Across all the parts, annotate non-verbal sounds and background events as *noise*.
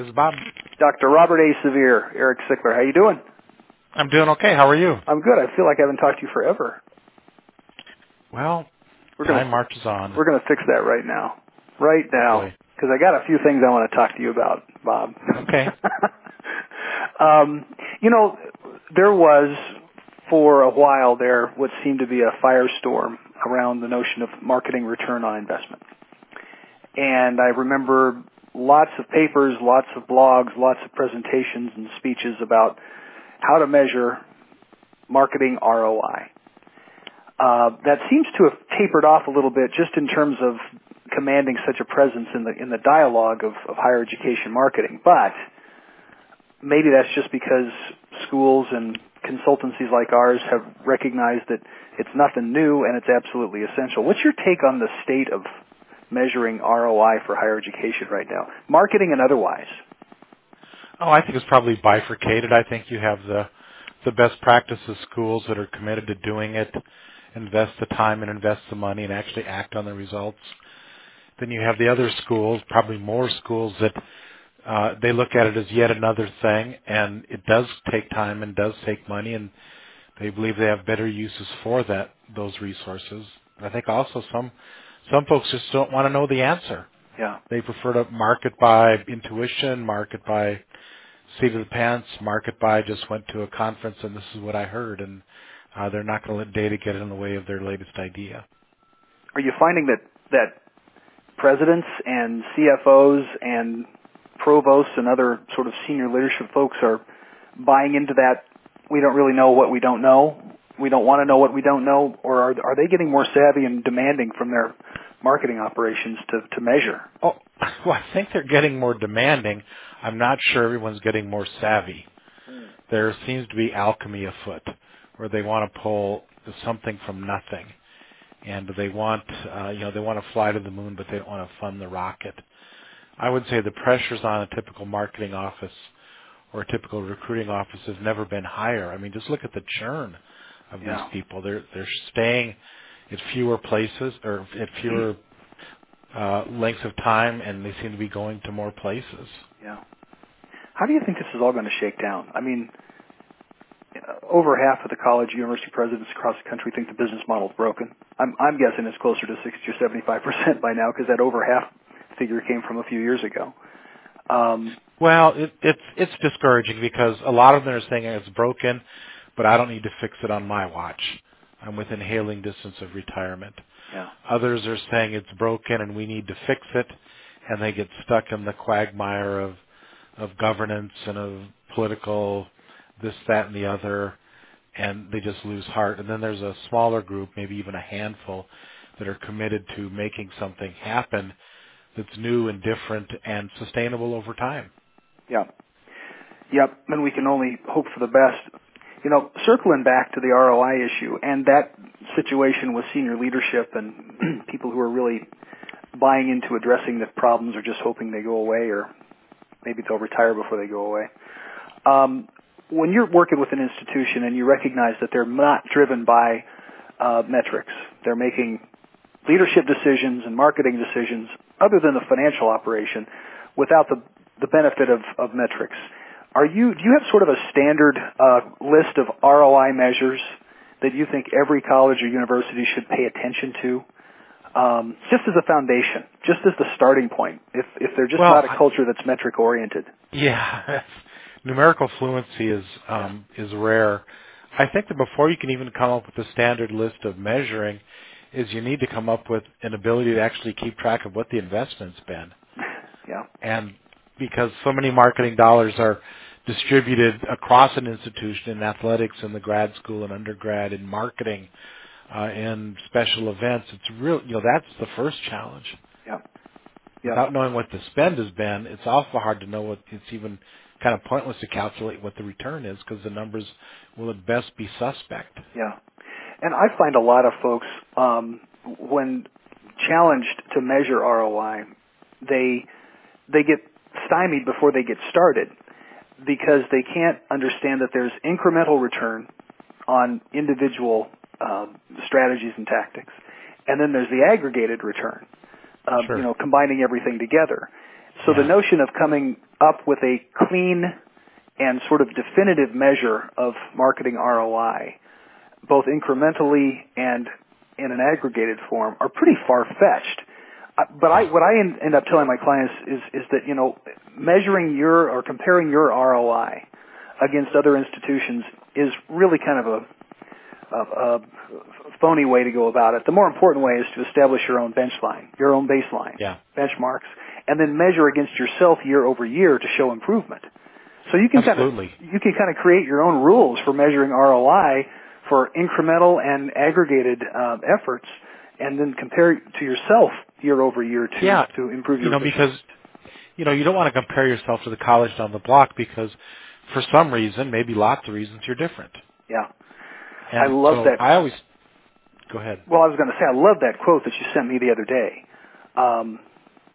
This is Bob. Dr. Robert A. Sevier, Eric Sickler. How you doing? I'm doing okay. How are you? I'm good. I feel like I haven't talked to you forever. Well, we're time gonna, marches on. We're going to fix that right now. Right now. Because I got a few things I want to talk to you about, Bob. Okay. *laughs* um, you know, there was for a while there what seemed to be a firestorm around the notion of marketing return on investment. And I remember lots of papers, lots of blogs, lots of presentations and speeches about how to measure marketing ROI. Uh, that seems to have tapered off a little bit just in terms of commanding such a presence in the in the dialogue of, of higher education marketing. But maybe that's just because schools and consultancies like ours have recognized that it's nothing new and it's absolutely essential. What's your take on the state of measuring ROI for higher education right now, marketing and otherwise? Oh, I think it's probably bifurcated. I think you have the the best practices schools that are committed to doing it, invest the time and invest the money and actually act on the results. Then you have the other schools, probably more schools that uh, they look at it as yet another thing, and it does take time and does take money, and they believe they have better uses for that those resources. I think also some some folks just don't want to know the answer. Yeah. They prefer to market by intuition, market by seat of the pants, market by just went to a conference and this is what I heard, and uh, they're not going to let data get in the way of their latest idea. Are you finding that that presidents and CFOs and provosts and other sort of senior leadership folks are buying into that? We don't really know what we don't know. We don't want to know what we don't know, or are are they getting more savvy and demanding from their marketing operations to to measure? Oh, *laughs* well, I think they're getting more demanding. I'm not sure everyone's getting more savvy. Mm. There seems to be alchemy afoot, where they want to pull something from nothing, and they want, uh, you know, they want to fly to the moon, but they don't want to fund the rocket. I would say the pressures on a typical marketing office or a typical recruiting office has never been higher. I mean, just look at the churn of yeah. these people. They're they're staying at fewer places or at fewer uh, lengths of time, and they seem to be going to more places. Yeah. How do you think this is all going to shake down? I mean, over half of the college university presidents across the country think the business model is broken. I'm, I'm guessing it's closer to 60 or 75 percent by now because that over half figure came from a few years ago. Um, well, it, it's it's discouraging because a lot of them are saying it's broken, but I don't need to fix it on my watch. I'm within hailing distance of retirement. Yeah. Others are saying it's broken and we need to fix it, and they get stuck in the quagmire of of governance and of political this, that, and the other, and they just lose heart. And then there's a smaller group, maybe even a handful, that are committed to making something happen that's new and different and sustainable over time. Yeah. Yep. And we can only hope for the best. You know, circling back to the ROI issue and that situation with senior leadership and *clears throat* people who are really buying into addressing the problems or just hoping they go away or maybe they'll retire before they go away. Um, when you're working with an institution and you recognize that they're not driven by uh, metrics, they're making leadership decisions and marketing decisions other than the financial operation without the the benefit of, of metrics. Are you do you have sort of a standard uh, list of ROI measures that you think every college or university should pay attention to? Um, just as a foundation, just as the starting point, if if they're just well, not a culture that's metric oriented. Yeah, *laughs* numerical fluency is um, is rare. I think that before you can even come up with a standard list of measuring, is you need to come up with an ability to actually keep track of what the investment's been. *laughs* Yeah. And because so many marketing dollars are distributed across an institution in athletics in the grad school and undergrad in marketing uh, and special events. It's real you know that's the first challenge. Yeah. Yeah. Without knowing what the spend has been it's awful hard to know what it's even kind of pointless to calculate what the return is because the numbers will at best be suspect. Yeah. And i find a lot of folks um when challenged to measure roi they they get stymied before they get started because they can't understand that there's incremental return on individual um, strategies and tactics, and then there's the aggregated return. Uh, sure. You know, combining everything together. So yeah. the notion of coming up with a clean and sort of definitive measure of marketing ROI, both incrementally and in an aggregated form, are pretty far fetched. But I, what I end up telling my clients is, is that you know, measuring your or comparing your ROI against other institutions is really kind of a, a, a phony way to go about it. The more important way is to establish your own benchline, your own baseline, yeah. benchmarks, and then measure against yourself year over year to show improvement. So you can Absolutely. kind of you can kind of create your own rules for measuring ROI for incremental and aggregated uh, efforts, and then compare to yourself year over year to yeah. to improve your. You know because you know you don't want to compare yourself to the college down the block because for some reason, maybe lots of reasons, you're different. Yeah. And I love so that. I always go ahead. Well, I was going to say I love that quote that you sent me the other day. Um,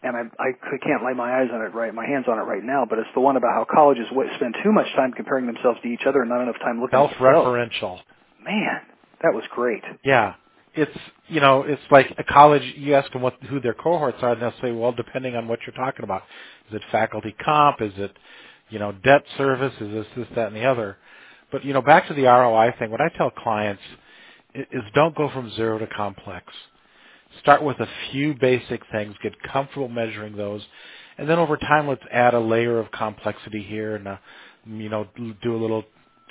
and I, I can't lay my eyes on it right, my hands on it right now, but it's the one about how colleges spend too much time comparing themselves to each other and not enough time looking at self-referential. Man, that was great. Yeah, it's you know it's like a college. You ask them what who their cohorts are, and they'll say, well, depending on what you're talking about, is it faculty comp? Is it you know debt service? Is this this that and the other? But you know back to the ROI thing. What I tell clients is don't go from zero to complex start with a few basic things, get comfortable measuring those, and then over time let's add a layer of complexity here and a, you know do a little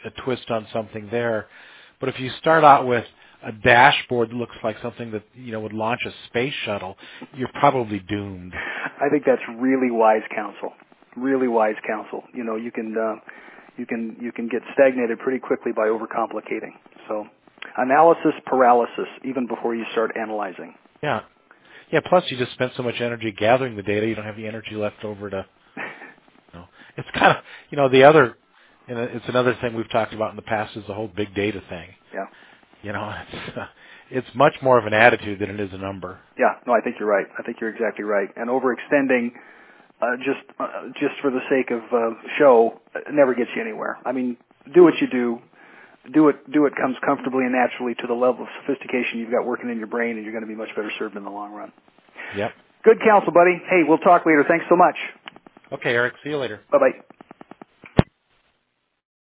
a twist on something there. But if you start out with a dashboard that looks like something that you know would launch a space shuttle, you're probably doomed. I think that's really wise counsel. Really wise counsel. You know, you can uh, you can you can get stagnated pretty quickly by overcomplicating. So, analysis paralysis even before you start analyzing. Yeah. Yeah, plus you just spent so much energy gathering the data, you don't have the energy left over to *laughs* you know. It's kind of, you know, the other and it's another thing we've talked about in the past is the whole big data thing. Yeah. You know, *laughs* it's uh, it's much more of an attitude than it is a number. Yeah, no, I think you're right. I think you're exactly right. And overextending uh, just uh, just for the sake of uh, show uh, never gets you anywhere. I mean, do what you do, do it do it comes comfortably and naturally to the level of sophistication you've got working in your brain, and you're going to be much better served in the long run. Yep. Good counsel, buddy. Hey, we'll talk later. Thanks so much. Okay, Eric. See you later. Bye bye.